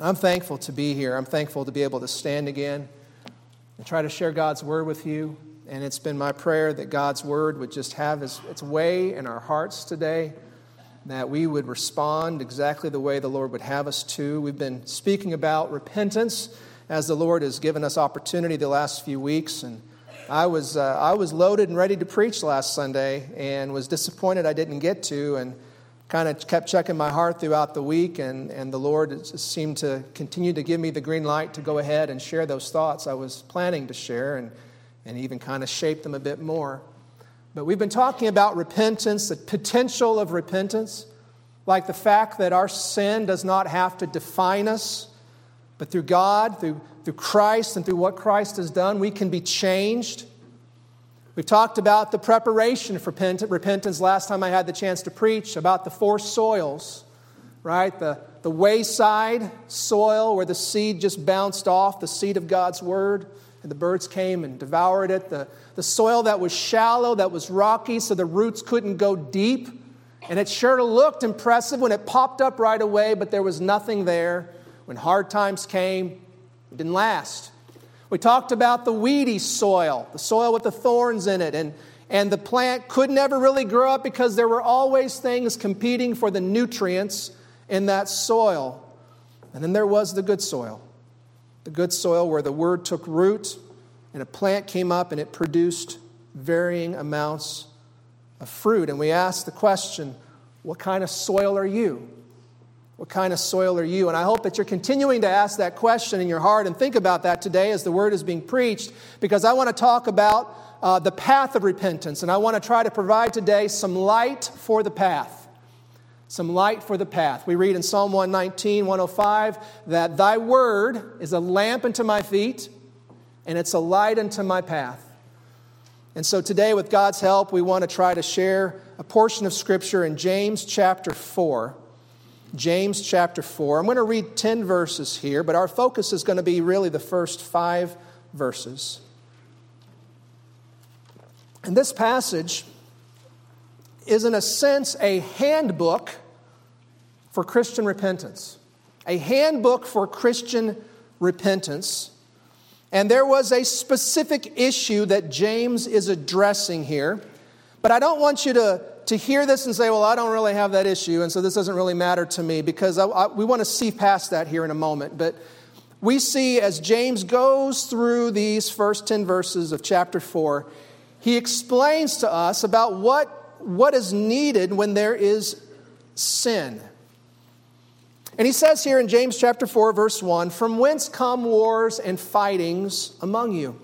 I'm thankful to be here. I'm thankful to be able to stand again and try to share God's word with you. And it's been my prayer that God's word would just have its, its way in our hearts today, that we would respond exactly the way the Lord would have us to. We've been speaking about repentance as the Lord has given us opportunity the last few weeks. And I was, uh, I was loaded and ready to preach last Sunday and was disappointed I didn't get to. And kind of kept checking my heart throughout the week, and, and the Lord seemed to continue to give me the green light to go ahead and share those thoughts I was planning to share and, and even kind of shape them a bit more. But we've been talking about repentance, the potential of repentance, like the fact that our sin does not have to define us, but through God, through, through Christ, and through what Christ has done, we can be changed. We've talked about the preparation for repentance last time I had the chance to preach, about the four soils, right? The, the wayside soil where the seed just bounced off, the seed of God's word, and the birds came and devoured it. The, the soil that was shallow, that was rocky, so the roots couldn't go deep. And it sure looked impressive when it popped up right away, but there was nothing there. When hard times came, it didn't last. We talked about the weedy soil, the soil with the thorns in it, and, and the plant could never really grow up because there were always things competing for the nutrients in that soil. And then there was the good soil, the good soil where the word took root and a plant came up and it produced varying amounts of fruit. And we asked the question what kind of soil are you? What kind of soil are you? And I hope that you're continuing to ask that question in your heart and think about that today as the word is being preached, because I want to talk about uh, the path of repentance. And I want to try to provide today some light for the path. Some light for the path. We read in Psalm 119, 105, that thy word is a lamp unto my feet and it's a light unto my path. And so today, with God's help, we want to try to share a portion of Scripture in James chapter 4. James chapter 4. I'm going to read 10 verses here, but our focus is going to be really the first five verses. And this passage is, in a sense, a handbook for Christian repentance. A handbook for Christian repentance. And there was a specific issue that James is addressing here. But I don't want you to to hear this and say, well, I don't really have that issue, and so this doesn't really matter to me, because I, I, we want to see past that here in a moment. But we see as James goes through these first 10 verses of chapter 4, he explains to us about what, what is needed when there is sin. And he says here in James chapter 4, verse 1 From whence come wars and fightings among you?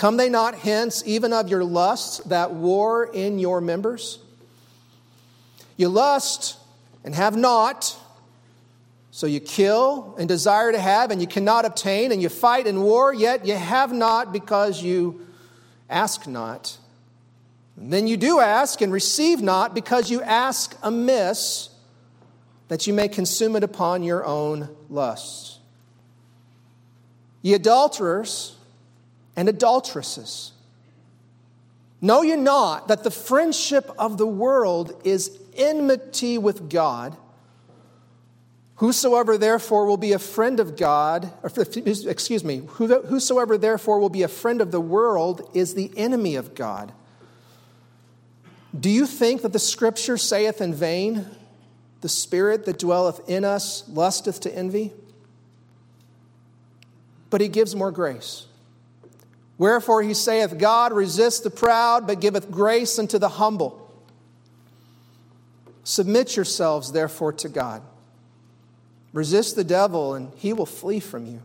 Come they not hence, even of your lusts that war in your members? You lust and have not, so you kill and desire to have, and you cannot obtain, and you fight and war, yet you have not because you ask not. And then you do ask and receive not because you ask amiss, that you may consume it upon your own lusts. Ye adulterers, and adulteresses. Know you not that the friendship of the world is enmity with God? Whosoever therefore will be a friend of God, excuse me, whosoever therefore will be a friend of the world is the enemy of God. Do you think that the scripture saith in vain, The spirit that dwelleth in us lusteth to envy? But he gives more grace. Wherefore he saith, God resists the proud, but giveth grace unto the humble. Submit yourselves, therefore, to God. Resist the devil, and he will flee from you.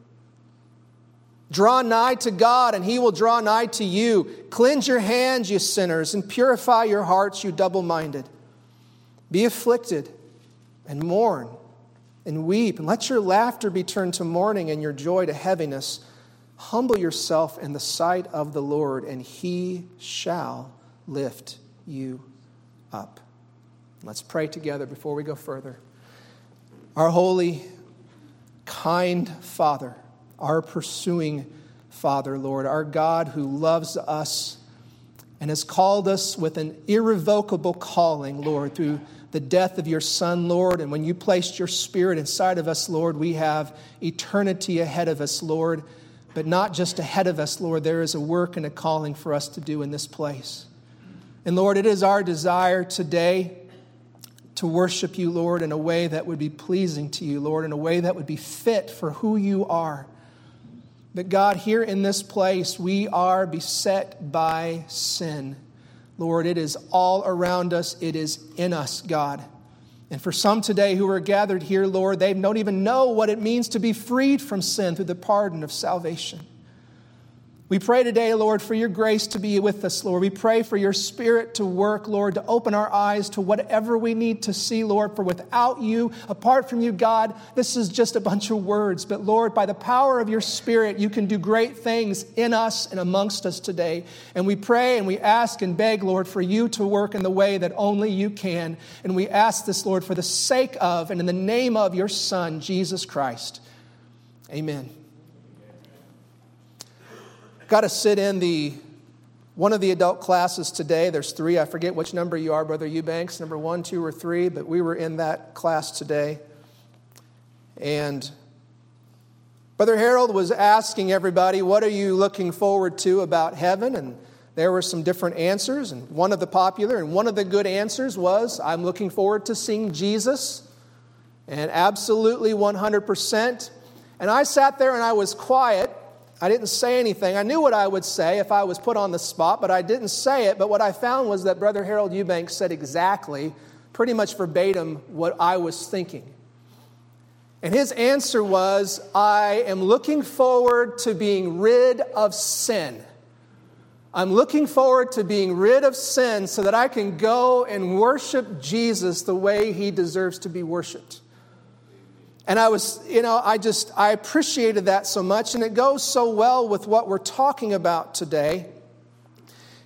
Draw nigh to God, and he will draw nigh to you. Cleanse your hands, you sinners, and purify your hearts, you double minded. Be afflicted, and mourn, and weep, and let your laughter be turned to mourning, and your joy to heaviness. Humble yourself in the sight of the Lord, and he shall lift you up. Let's pray together before we go further. Our holy, kind Father, our pursuing Father, Lord, our God who loves us and has called us with an irrevocable calling, Lord, through the death of your Son, Lord. And when you placed your Spirit inside of us, Lord, we have eternity ahead of us, Lord. But not just ahead of us, Lord, there is a work and a calling for us to do in this place. And Lord, it is our desire today to worship you, Lord, in a way that would be pleasing to you, Lord, in a way that would be fit for who you are. But God, here in this place, we are beset by sin. Lord, it is all around us, it is in us, God. And for some today who are gathered here, Lord, they don't even know what it means to be freed from sin through the pardon of salvation. We pray today, Lord, for your grace to be with us, Lord. We pray for your spirit to work, Lord, to open our eyes to whatever we need to see, Lord. For without you, apart from you, God, this is just a bunch of words. But Lord, by the power of your spirit, you can do great things in us and amongst us today. And we pray and we ask and beg, Lord, for you to work in the way that only you can. And we ask this, Lord, for the sake of and in the name of your Son, Jesus Christ. Amen got to sit in the one of the adult classes today. There's three. I forget which number you are, Brother Eubanks, number one, two, or three, but we were in that class today. And Brother Harold was asking everybody, What are you looking forward to about heaven? And there were some different answers, and one of the popular and one of the good answers was, I'm looking forward to seeing Jesus. And absolutely 100%. And I sat there and I was quiet I didn't say anything. I knew what I would say if I was put on the spot, but I didn't say it. But what I found was that Brother Harold Eubanks said exactly, pretty much verbatim, what I was thinking. And his answer was I am looking forward to being rid of sin. I'm looking forward to being rid of sin so that I can go and worship Jesus the way he deserves to be worshiped. And I was, you know, I just, I appreciated that so much. And it goes so well with what we're talking about today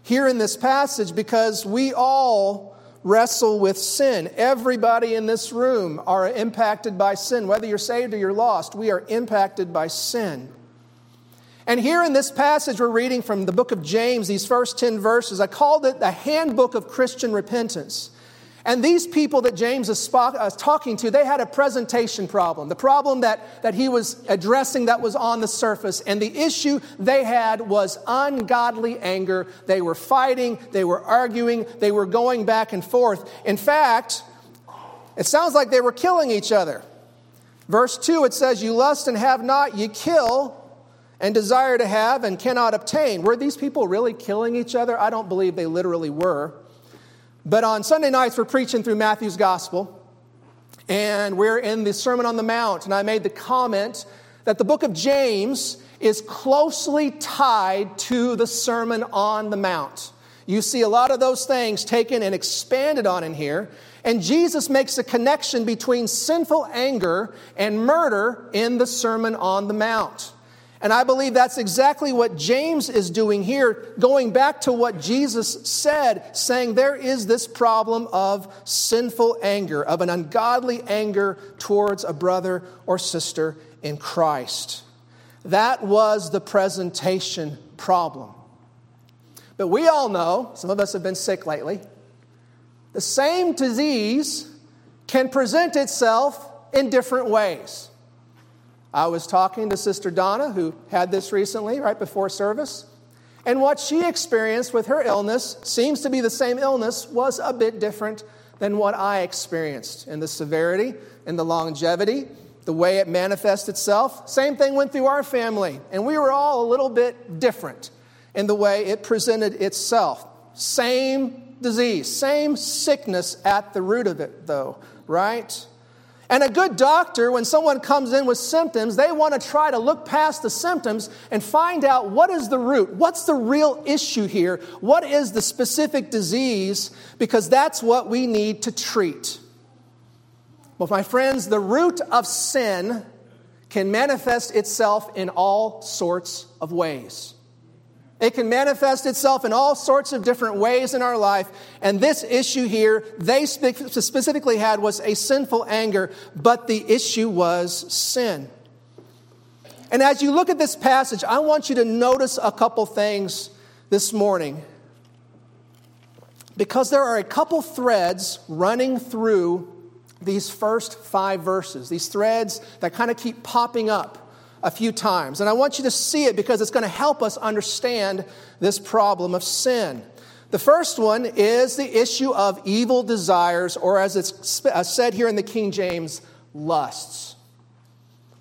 here in this passage because we all wrestle with sin. Everybody in this room are impacted by sin. Whether you're saved or you're lost, we are impacted by sin. And here in this passage, we're reading from the book of James, these first 10 verses. I called it the handbook of Christian repentance. And these people that James is uh, talking to, they had a presentation problem, the problem that, that he was addressing that was on the surface. And the issue they had was ungodly anger. They were fighting, they were arguing, they were going back and forth. In fact, it sounds like they were killing each other. Verse 2, it says, You lust and have not, you kill and desire to have and cannot obtain. Were these people really killing each other? I don't believe they literally were. But on Sunday nights, we're preaching through Matthew's gospel, and we're in the Sermon on the Mount. And I made the comment that the book of James is closely tied to the Sermon on the Mount. You see a lot of those things taken and expanded on in here. And Jesus makes a connection between sinful anger and murder in the Sermon on the Mount. And I believe that's exactly what James is doing here, going back to what Jesus said, saying there is this problem of sinful anger, of an ungodly anger towards a brother or sister in Christ. That was the presentation problem. But we all know, some of us have been sick lately, the same disease can present itself in different ways. I was talking to Sister Donna, who had this recently, right before service. And what she experienced with her illness seems to be the same illness, was a bit different than what I experienced in the severity and the longevity, the way it manifests itself. Same thing went through our family, and we were all a little bit different in the way it presented itself. Same disease, same sickness at the root of it, though, right? And a good doctor, when someone comes in with symptoms, they want to try to look past the symptoms and find out what is the root? What's the real issue here? What is the specific disease? Because that's what we need to treat. Well, my friends, the root of sin can manifest itself in all sorts of ways. It can manifest itself in all sorts of different ways in our life. And this issue here, they specifically had was a sinful anger, but the issue was sin. And as you look at this passage, I want you to notice a couple things this morning. because there are a couple threads running through these first five verses, these threads that kind of keep popping up a few times. And I want you to see it because it's going to help us understand this problem of sin. The first one is the issue of evil desires, or as it's uh, said here in the King James, lusts.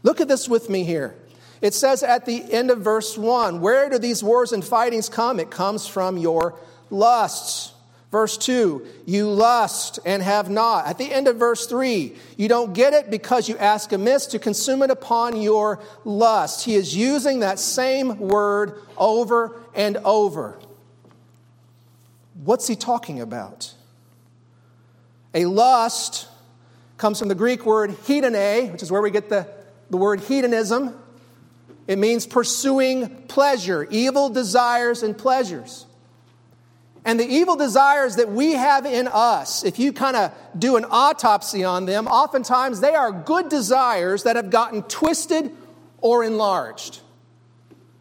Look at this with me here. It says at the end of verse 1 Where do these wars and fightings come? It comes from your lusts. Verse 2, you lust and have not. At the end of verse 3, you don't get it because you ask amiss to consume it upon your lust. He is using that same word over and over. What's he talking about? A lust comes from the Greek word hedone, which is where we get the, the word hedonism. It means pursuing pleasure, evil desires and pleasures. And the evil desires that we have in us, if you kind of do an autopsy on them, oftentimes they are good desires that have gotten twisted or enlarged.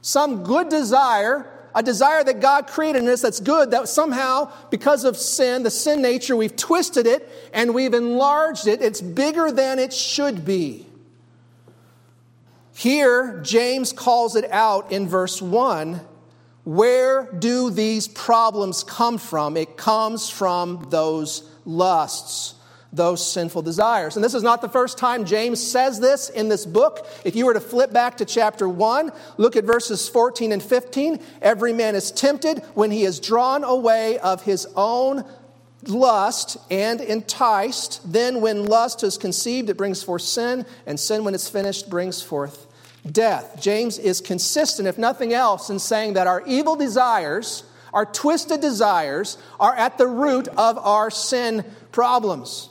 Some good desire, a desire that God created in us that's good, that somehow, because of sin, the sin nature, we've twisted it and we've enlarged it. It's bigger than it should be. Here, James calls it out in verse 1 where do these problems come from? It comes from those lusts, those sinful desires. And this is not the first time James says this in this book. If you were to flip back to chapter 1, look at verses 14 and 15. Every man is tempted when he is drawn away of his own lust and enticed. Then, when lust is conceived, it brings forth sin, and sin, when it's finished, brings forth death. James is consistent, if nothing else, in saying that our evil desires, our twisted desires, are at the root of our sin problems.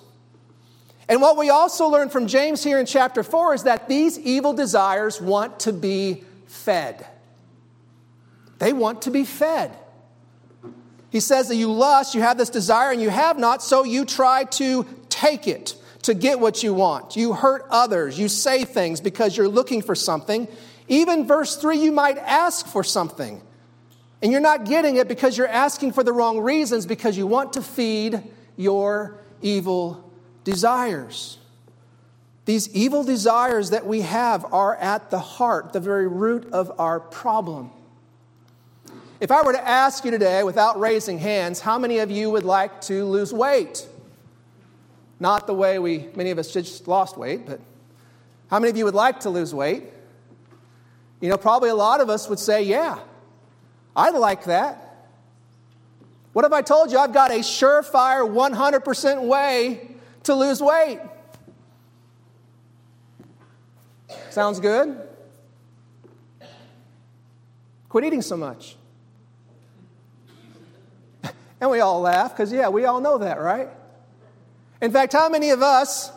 And what we also learn from James here in chapter 4 is that these evil desires want to be fed. They want to be fed. He says that you lust, you have this desire, and you have not, so you try to take it to get what you want. You hurt others. You say things because you're looking for something. Even verse 3, you might ask for something. And you're not getting it because you're asking for the wrong reasons, because you want to feed your evil desires. These evil desires that we have are at the heart, the very root of our problem. If I were to ask you today, without raising hands, how many of you would like to lose weight? Not the way we, many of us just lost weight, but how many of you would like to lose weight? You know, probably a lot of us would say, yeah, I'd like that. What if I told you I've got a surefire 100% way to lose weight? Sounds good? Quit eating so much. and we all laugh because, yeah, we all know that, right? In fact, how many of us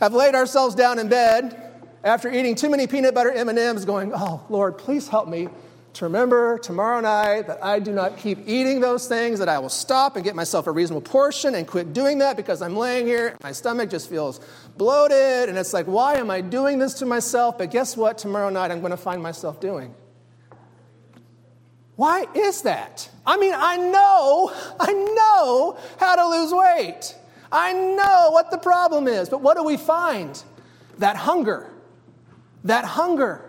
have laid ourselves down in bed after eating too many peanut butter M&Ms going, "Oh, Lord, please help me to remember tomorrow night that I do not keep eating those things, that I will stop and get myself a reasonable portion and quit doing that because I'm laying here, my stomach just feels bloated, and it's like, why am I doing this to myself? But guess what? Tomorrow night I'm going to find myself doing. Why is that? I mean, I know, I know how to lose weight. I know what the problem is, but what do we find? That hunger. That hunger,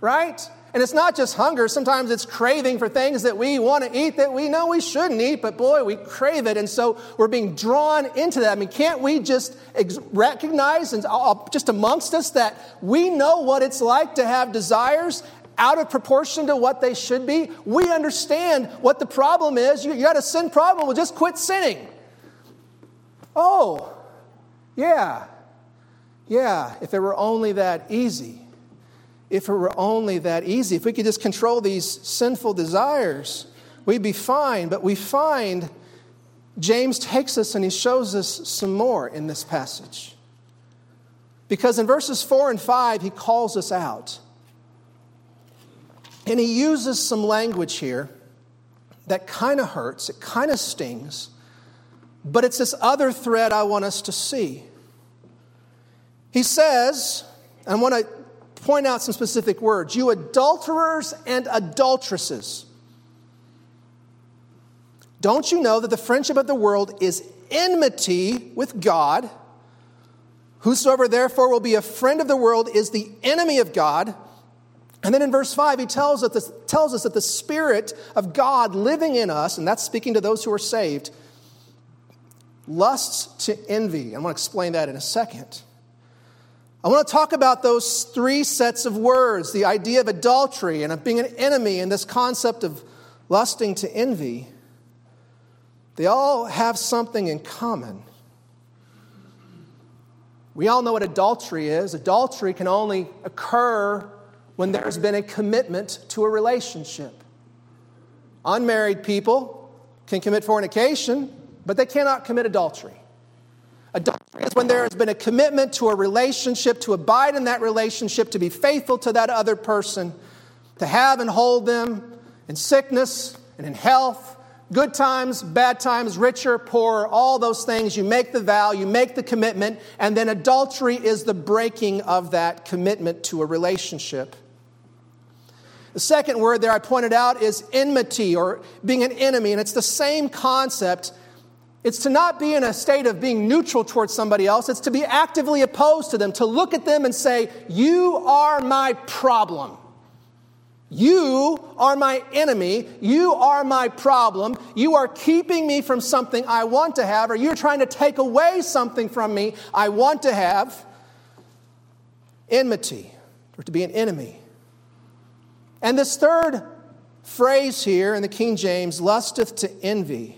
right? And it's not just hunger, sometimes it's craving for things that we want to eat that we know we shouldn't eat, but boy, we crave it. And so we're being drawn into that. I mean, can't we just recognize and uh, just amongst us that we know what it's like to have desires out of proportion to what they should be? We understand what the problem is. You, you got a sin problem, well, just quit sinning. Oh, yeah, yeah, if it were only that easy. If it were only that easy. If we could just control these sinful desires, we'd be fine. But we find James takes us and he shows us some more in this passage. Because in verses 4 and 5, he calls us out. And he uses some language here that kind of hurts, it kind of stings. But it's this other thread I want us to see. He says, I want to point out some specific words you adulterers and adulteresses. Don't you know that the friendship of the world is enmity with God? Whosoever therefore will be a friend of the world is the enemy of God. And then in verse 5, he tells us, tells us that the Spirit of God living in us, and that's speaking to those who are saved, lusts to envy. I want to explain that in a second. I want to talk about those three sets of words the idea of adultery and of being an enemy, and this concept of lusting to envy. They all have something in common. We all know what adultery is. Adultery can only occur when there's been a commitment to a relationship. Unmarried people can commit fornication, but they cannot commit adultery. Adultery is when there has been a commitment to a relationship, to abide in that relationship, to be faithful to that other person, to have and hold them in sickness and in health, good times, bad times, richer, poorer, all those things. You make the vow, you make the commitment, and then adultery is the breaking of that commitment to a relationship. The second word there I pointed out is enmity or being an enemy, and it's the same concept. It's to not be in a state of being neutral towards somebody else, it's to be actively opposed to them, to look at them and say, You are my problem. You are my enemy. You are my problem. You are keeping me from something I want to have, or you're trying to take away something from me I want to have. Enmity, or to be an enemy. And this third phrase here in the King James, lusteth to envy,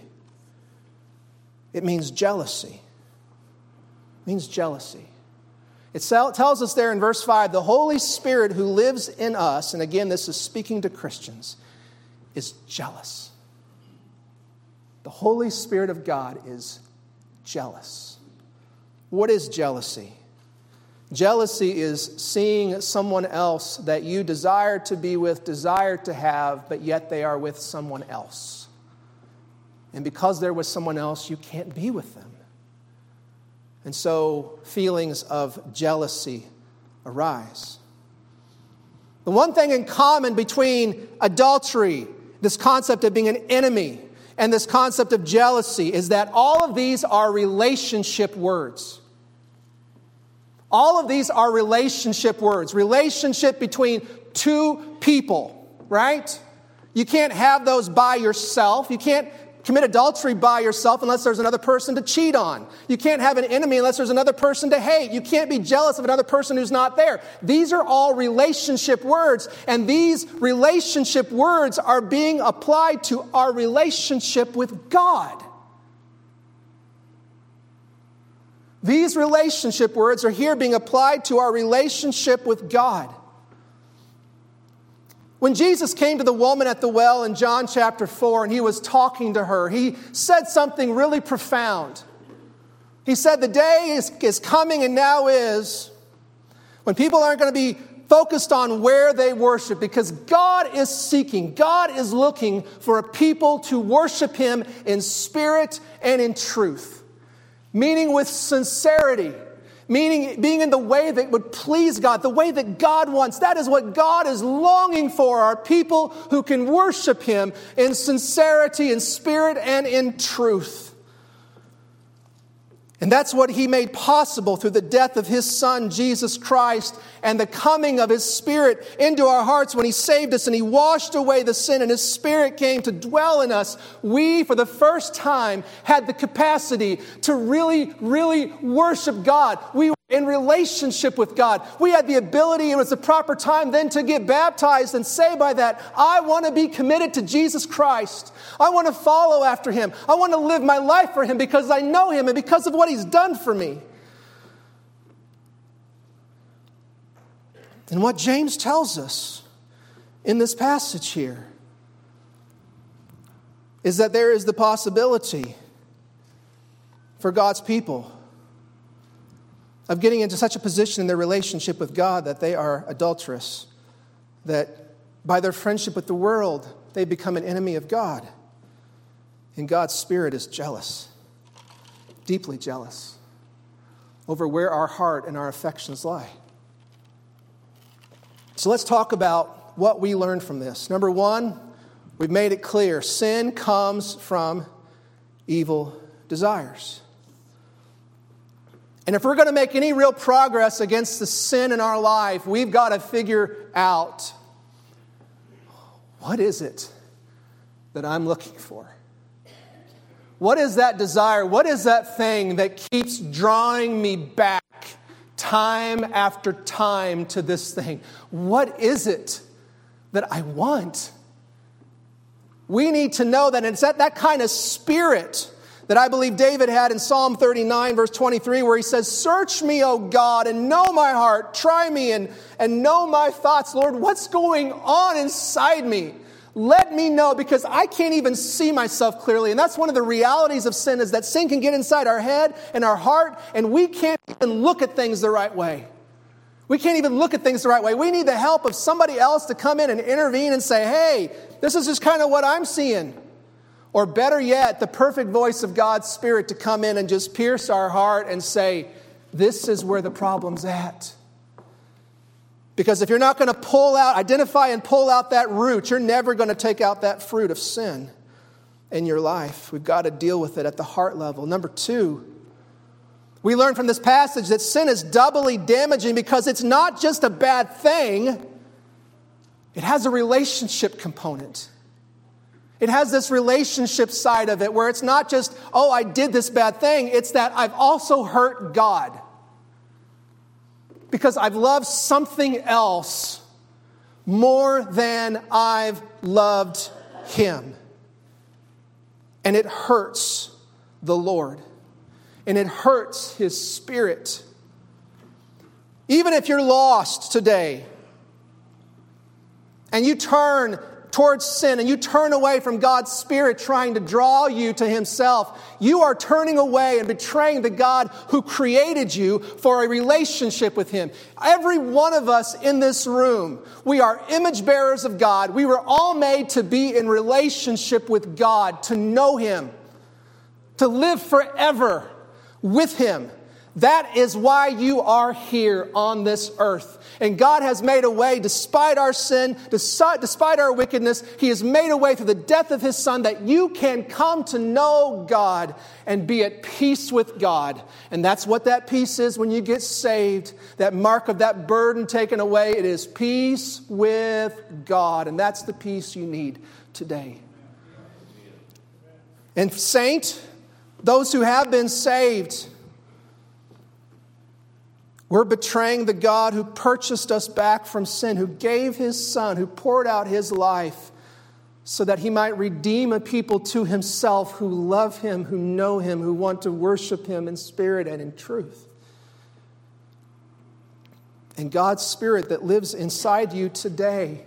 it means jealousy. It means jealousy. It tells us there in verse 5 the Holy Spirit who lives in us, and again, this is speaking to Christians, is jealous. The Holy Spirit of God is jealous. What is jealousy? Jealousy is seeing someone else that you desire to be with, desire to have, but yet they are with someone else. And because they're with someone else, you can't be with them. And so feelings of jealousy arise. The one thing in common between adultery, this concept of being an enemy, and this concept of jealousy is that all of these are relationship words. All of these are relationship words, relationship between two people, right? You can't have those by yourself. You can't commit adultery by yourself unless there's another person to cheat on. You can't have an enemy unless there's another person to hate. You can't be jealous of another person who's not there. These are all relationship words, and these relationship words are being applied to our relationship with God. These relationship words are here being applied to our relationship with God. When Jesus came to the woman at the well in John chapter 4 and he was talking to her, he said something really profound. He said, The day is, is coming and now is when people aren't going to be focused on where they worship because God is seeking, God is looking for a people to worship Him in spirit and in truth meaning with sincerity, meaning being in the way that would please God, the way that God wants. That is what God is longing for, are people who can worship Him in sincerity, in spirit, and in truth. And that's what he made possible through the death of his son, Jesus Christ, and the coming of his spirit into our hearts when he saved us and he washed away the sin and his spirit came to dwell in us. We, for the first time, had the capacity to really, really worship God. We were in relationship with God. We had the ability, it was the proper time then to get baptized and say by that, I want to be committed to Jesus Christ. I want to follow after him. I want to live my life for him because I know him and because of what he's done for me. And what James tells us in this passage here is that there is the possibility for God's people of getting into such a position in their relationship with God that they are adulterous, that by their friendship with the world, they become an enemy of God. And God's Spirit is jealous, deeply jealous, over where our heart and our affections lie. So let's talk about what we learned from this. Number one, We've made it clear sin comes from evil desires. And if we're going to make any real progress against the sin in our life, we've got to figure out what is it that I'm looking for? What is that desire? What is that thing that keeps drawing me back time after time to this thing? What is it that I want? We need to know that it's that, that kind of spirit that I believe David had in Psalm 39, verse 23, where he says, Search me, O God, and know my heart. Try me and, and know my thoughts. Lord, what's going on inside me? Let me know because I can't even see myself clearly. And that's one of the realities of sin is that sin can get inside our head and our heart, and we can't even look at things the right way. We can't even look at things the right way. We need the help of somebody else to come in and intervene and say, hey, this is just kind of what I'm seeing. Or better yet, the perfect voice of God's Spirit to come in and just pierce our heart and say, This is where the problem's at. Because if you're not going to pull out, identify and pull out that root, you're never going to take out that fruit of sin in your life. We've got to deal with it at the heart level. Number two, we learn from this passage that sin is doubly damaging because it's not just a bad thing, it has a relationship component. It has this relationship side of it where it's not just, oh, I did this bad thing, it's that I've also hurt God. Because I've loved something else more than I've loved Him. And it hurts the Lord, and it hurts His Spirit. Even if you're lost today, and you turn towards sin and you turn away from God's Spirit trying to draw you to Himself, you are turning away and betraying the God who created you for a relationship with Him. Every one of us in this room, we are image bearers of God. We were all made to be in relationship with God, to know Him, to live forever with Him. That is why you are here on this earth. And God has made a way, despite our sin, despite our wickedness, He has made a way through the death of His Son that you can come to know God and be at peace with God. And that's what that peace is when you get saved. That mark of that burden taken away, it is peace with God. And that's the peace you need today. And, saint, those who have been saved, we're betraying the God who purchased us back from sin, who gave his son, who poured out his life so that he might redeem a people to himself who love him, who know him, who want to worship him in spirit and in truth. And God's Spirit that lives inside you today,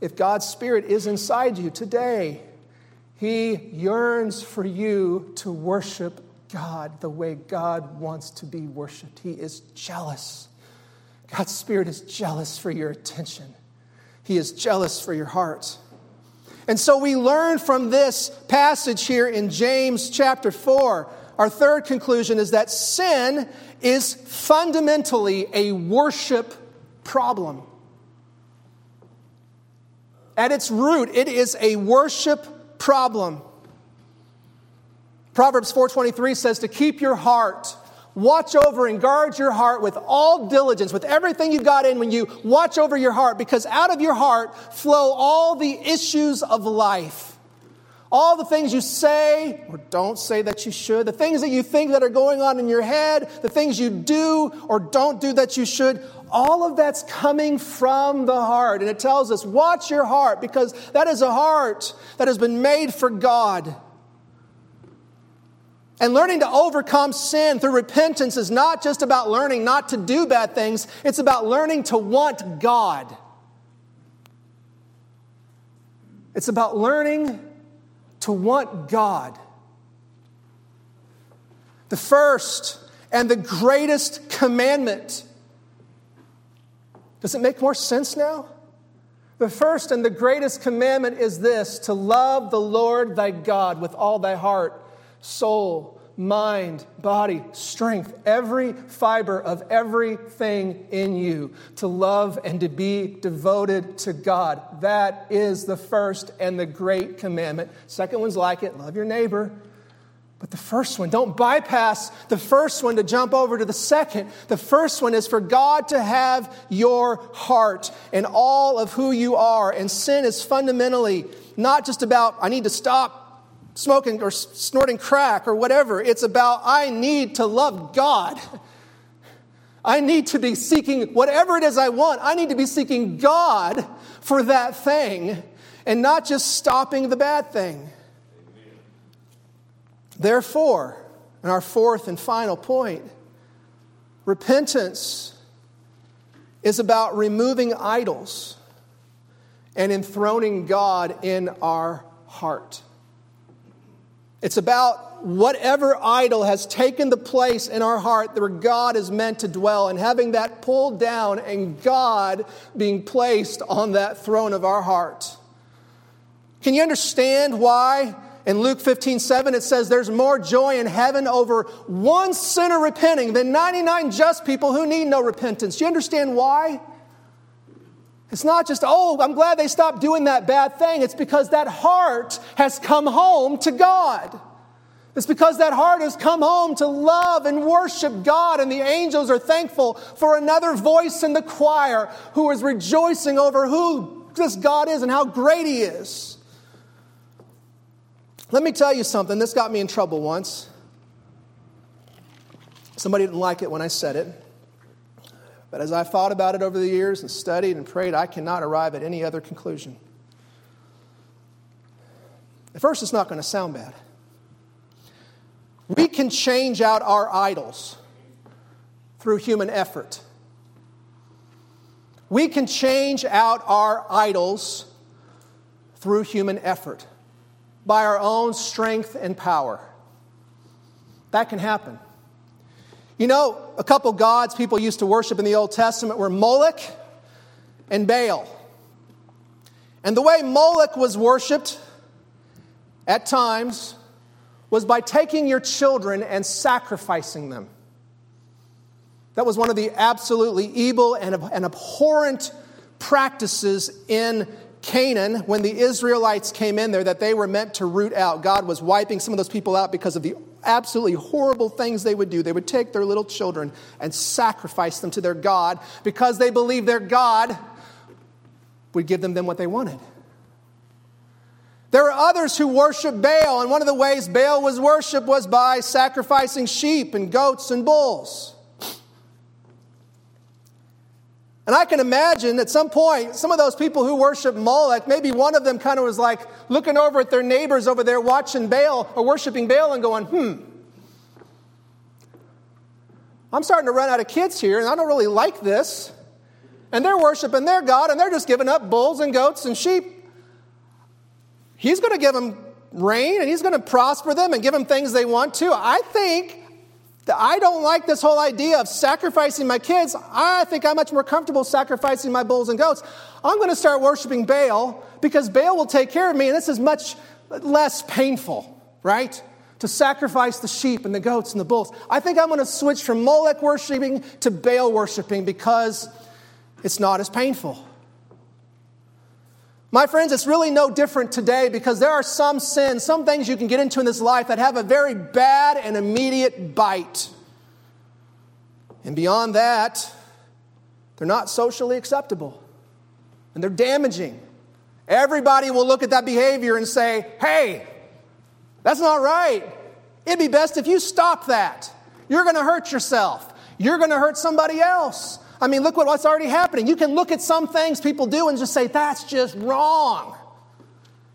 if God's Spirit is inside you today, He yearns for you to worship God the way God wants to be worshiped. He is jealous. God's Spirit is jealous for your attention, He is jealous for your heart. And so we learn from this passage here in James chapter 4. Our third conclusion is that sin is fundamentally a worship problem. At its root, it is a worship problem. Proverbs 4:23 says to keep your heart watch over and guard your heart with all diligence with everything you got in when you watch over your heart because out of your heart flow all the issues of life. All the things you say or don't say that you should the things that you think that are going on in your head the things you do or don't do that you should all of that's coming from the heart. And it tells us watch your heart because that is a heart that has been made for God and learning to overcome sin through repentance is not just about learning not to do bad things, it's about learning to want God. It's about learning to want God. The first and the greatest commandment. Does it make more sense now? The first and the greatest commandment is this to love the Lord thy God with all thy heart soul, mind, body, strength, every fiber of everything in you to love and to be devoted to God. That is the first and the great commandment. Second one's like it love your neighbor. But the first one, don't bypass the first one to jump over to the second. The first one is for God to have your heart and all of who you are. And sin is fundamentally not just about, I need to stop smoking or snorting crack or whatever. It's about, I need to love God. I need to be seeking whatever it is I want. I need to be seeking God for that thing and not just stopping the bad thing. Therefore, and our fourth and final point, repentance is about removing idols and enthroning God in our heart. It's about whatever idol has taken the place in our heart where God is meant to dwell and having that pulled down and God being placed on that throne of our heart. Can you understand why in Luke 15, 7 it says there's more joy in heaven over one sinner repenting than 99 just people who need no repentance? Do you understand why? It's not just, oh, I'm glad they stopped doing that bad thing. It's because that heart has come home to God. It's because that heart has come home to love and worship God, and the angels are thankful for another voice in the choir who is rejoicing over who this God is and how great He is. Let me tell you something. This got me in trouble once. Somebody didn't like it when I said it. But as I thought about it over the years and studied and prayed, I cannot arrive at any other conclusion. At first, it's not going to sound bad. We can change out our idols through human effort. We can change out our idols through human effort by our own strength and power. That can happen. You know, a couple gods people used to worship in the Old Testament were Moloch and Baal. And the way Moloch was worshiped at times was by taking your children and sacrificing them. That was one of the absolutely evil and, abhorrent practices in Canaan when the Israelites came in there that they were meant to root out. God was wiping some of those people out because of the absolutely horrible things they would do. They would take their little children and sacrifice them to their God because they believed their God would give them, them what they wanted. There are others who worship Baal, and one of the ways Baal was worshiped was by sacrificing sheep and goats and bulls. And I can imagine at some point, some of those people who worship Moloch, maybe one of them kind of was like looking over at their neighbors over there watching Baal or worshiping Baal and going, hmm, I'm starting to run out of kids here and I don't really like this. And they're worshiping their God and they're just giving up bulls and goats and sheep. He's going to give them rain and he's going to prosper them and give them things they want to. I think I don't like this whole idea of sacrificing my kids. I think I'm much more comfortable sacrificing my bulls and goats. I'm going to start worshiping Baal because Baal will take care of me, and this is much less painful, right? To sacrifice the sheep and the goats and the bulls. I think I'm going to switch from Molech worshiping to Baal worshiping because it's not as painful. My friends, it's really no different today because there are some sins, some things you can get into in this life that have a very bad and immediate bite. And beyond that, they're not socially acceptable and they're damaging. Everybody will look at that behavior and say, hey, that's not right. It'd be best if you stop that. You're going to hurt yourself, you're going to hurt somebody else. I mean, look what, what's already happening. You can look at some things people do and just say, that's just wrong.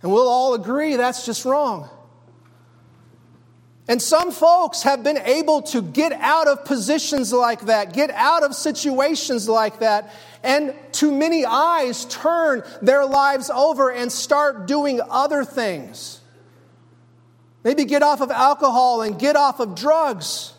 And we'll all agree that's just wrong. And some folks have been able to get out of positions like that, get out of situations like that, and to many eyes turn their lives over and start doing other things. Maybe get off of alcohol and get off of drugs.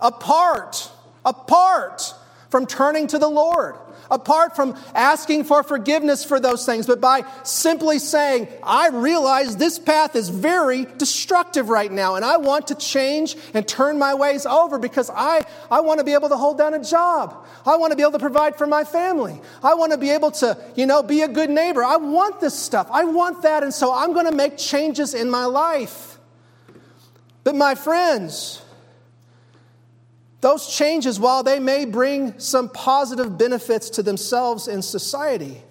Apart, apart from turning to the Lord. apart from asking for forgiveness for those things, but by simply saying, I realize this path is very destructive right now, and I want to change and turn my ways over because I, I want to be able to hold down a job. I want to be able to provide for my family. I want to be able to, you know, be a good neighbor. I want this stuff. I want that, and so I'm going to make changes in my life. But my friends, those changes, while they may bring some positive benefits to themselves and society,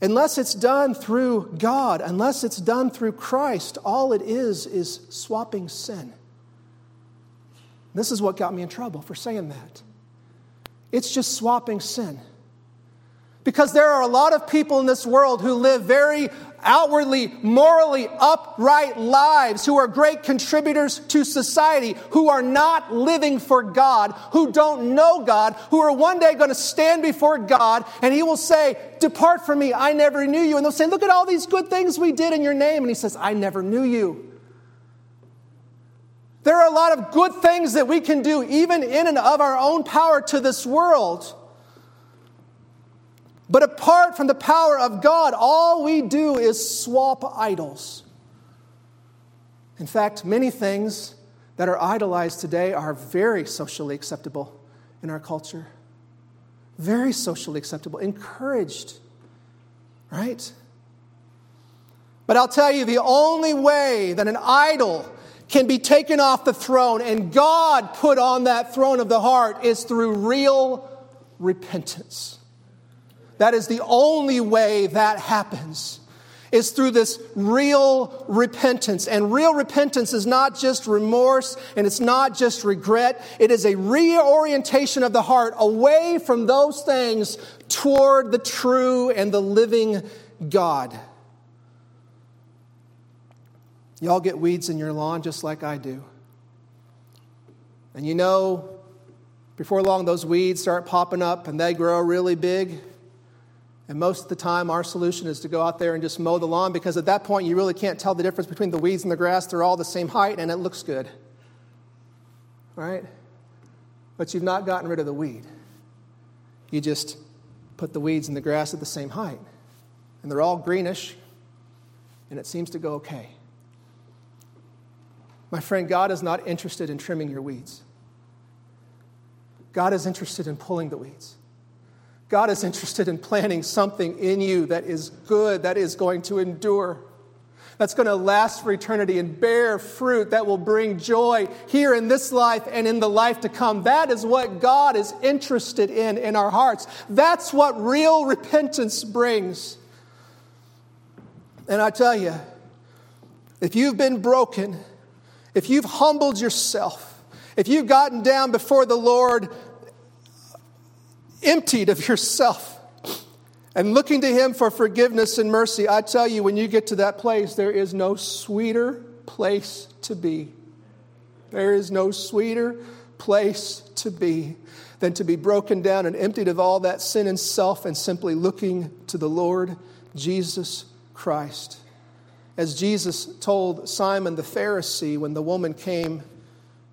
unless it's done through God, unless it's done through Christ, all it is is swapping sin. This is what got me in trouble for saying that. It's just swapping sin. Because there are a lot of people in this world who live very outwardly, morally upright lives, who are great contributors to society, who are not living for God, who don't know God, who are one day going to stand before God and He will say, Depart from me, I never knew you. And they'll say, Look at all these good things we did in your name. And He says, I never knew you. There are a lot of good things that we can do, even in and of our own power to this world. But apart from the power of God, all we do is swap idols. In fact, many things that are idolized today are very socially acceptable in our culture. Very socially acceptable, encouraged, right? But I'll tell you, the only way that an idol can be taken off the throne and God put on that throne of the heart is through real repentance. That is the only way that happens is through this real repentance. And real repentance is not just remorse and it's not just regret. It is a reorientation of the heart away from those things toward the true and the living God. Y'all get weeds in your lawn just like I do. And you know, before long, those weeds start popping up and they grow really big. And most of the time, our solution is to go out there and just mow the lawn because at that point, you really can't tell the difference between the weeds and the grass. They're all the same height and it looks good. Right? But you've not gotten rid of the weed. You just put the weeds and the grass at the same height. And they're all greenish, and it seems to go okay. My friend, God is not interested in trimming your weeds. God is interested in pulling the weeds. God is interested in planting something in you that is good, that is going to endure, that's going to last for eternity and bear fruit that will bring joy here in this life and in the life to come. That is what God is interested in in our hearts. That's what real repentance brings. And I tell you, if you've been broken, if you've humbled yourself, if you've gotten down before the Lord emptied of yourself and looking to Him for forgiveness and mercy, I tell you, when you get to that place, there is no sweeter place to be. There is no sweeter place to be than to be broken down and emptied of all that sin and self and simply looking to the Lord Jesus Christ. As Jesus told Simon the Pharisee when the woman came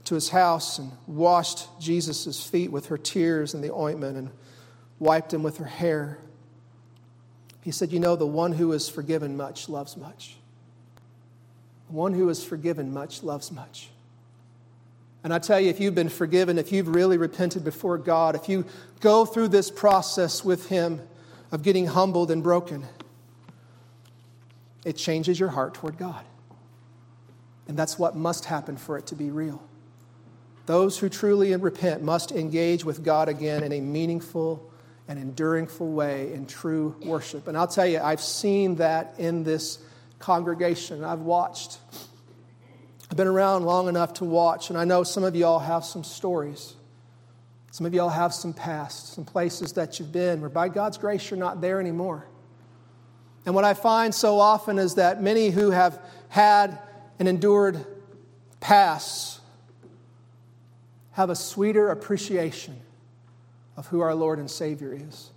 to his house and washed Jesus' feet with her tears and the ointment and wiped him with her hair. He said, You know, the one who is forgiven much loves much. The one who is forgiven much loves much. And I tell you, if you've been forgiven, if you've really repented before God, if you go through this process with Him of getting humbled and broken, it changes your heart toward God. And that's what must happen for it to be real. Those who truly repent must engage with God again in a meaningful and enduringful way in true worship. And I'll tell you, I've seen that in this congregation. I've watched. I've been around long enough to watch, and I know some of you all have some stories. Some of you all have some past, some places that you've been where by God's grace you're not there anymore. And what I find so often is that many who have had and endured past have a sweeter appreciation of who our Lord and Savior is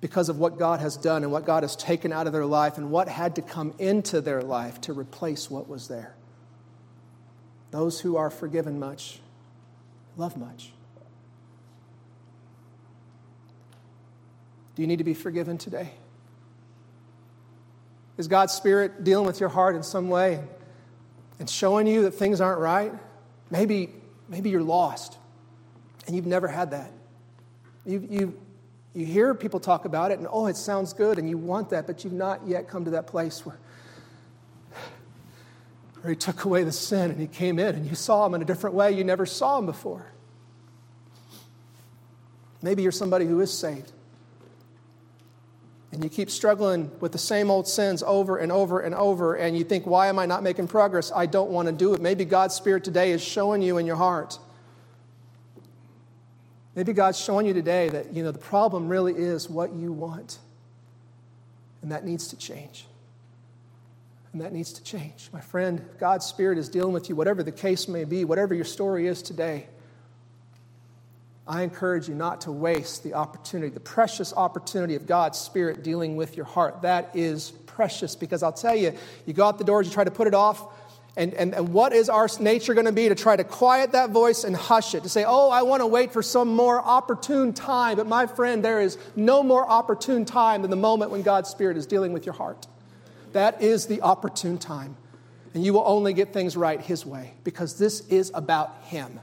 because of what God has done and what God has taken out of their life and what had to come into their life to replace what was there. Those who are forgiven much love much. Do you need to be forgiven today? Is God's Spirit dealing with your heart in some way and showing you that things aren't right? Maybe, maybe you're lost and you've never had that. You, you, you hear people talk about it and, oh, it sounds good and you want that, but you've not yet come to that place where, where He took away the sin and He came in and you saw Him in a different way you never saw Him before. Maybe you're somebody who is saved and you keep struggling with the same old sins over and over and over, and you think, why am I not making progress? I don't want to do it. Maybe God's Spirit today is showing you in your heart. Maybe God's showing you today that, you know, the problem really is what you want. And that needs to change. And that needs to change. My friend, God's Spirit is dealing with you, whatever the case may be, whatever your story is today. I encourage you not to waste the opportunity, the precious opportunity of God's Spirit dealing with your heart. That is precious because I'll tell you, you go out the doors, you try to put it off, and, and, and what is our nature going to be to try to quiet that voice and hush it? To say, oh, I want to wait for some more opportune time. But my friend, there is no more opportune time than the moment when God's Spirit is dealing with your heart. That is the opportune time. And you will only get things right His way because this is about Him.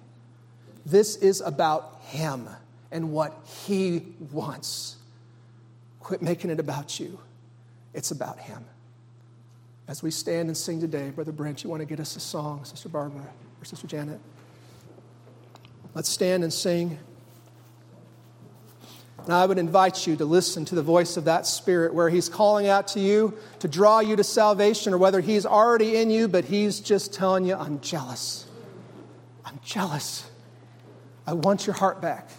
This is about him and what He wants. Quit making it about you, it's about Him. As we stand and sing today, Brother Brent, you want to get us a song, Sister Barbara or Sister Janet? Let's stand and sing. And I would invite you to listen to the voice of that Spirit where He's calling out to you to draw you to salvation, or whether He's already in you, but He's just telling you, I'm jealous. I'm jealous. I want your heart back.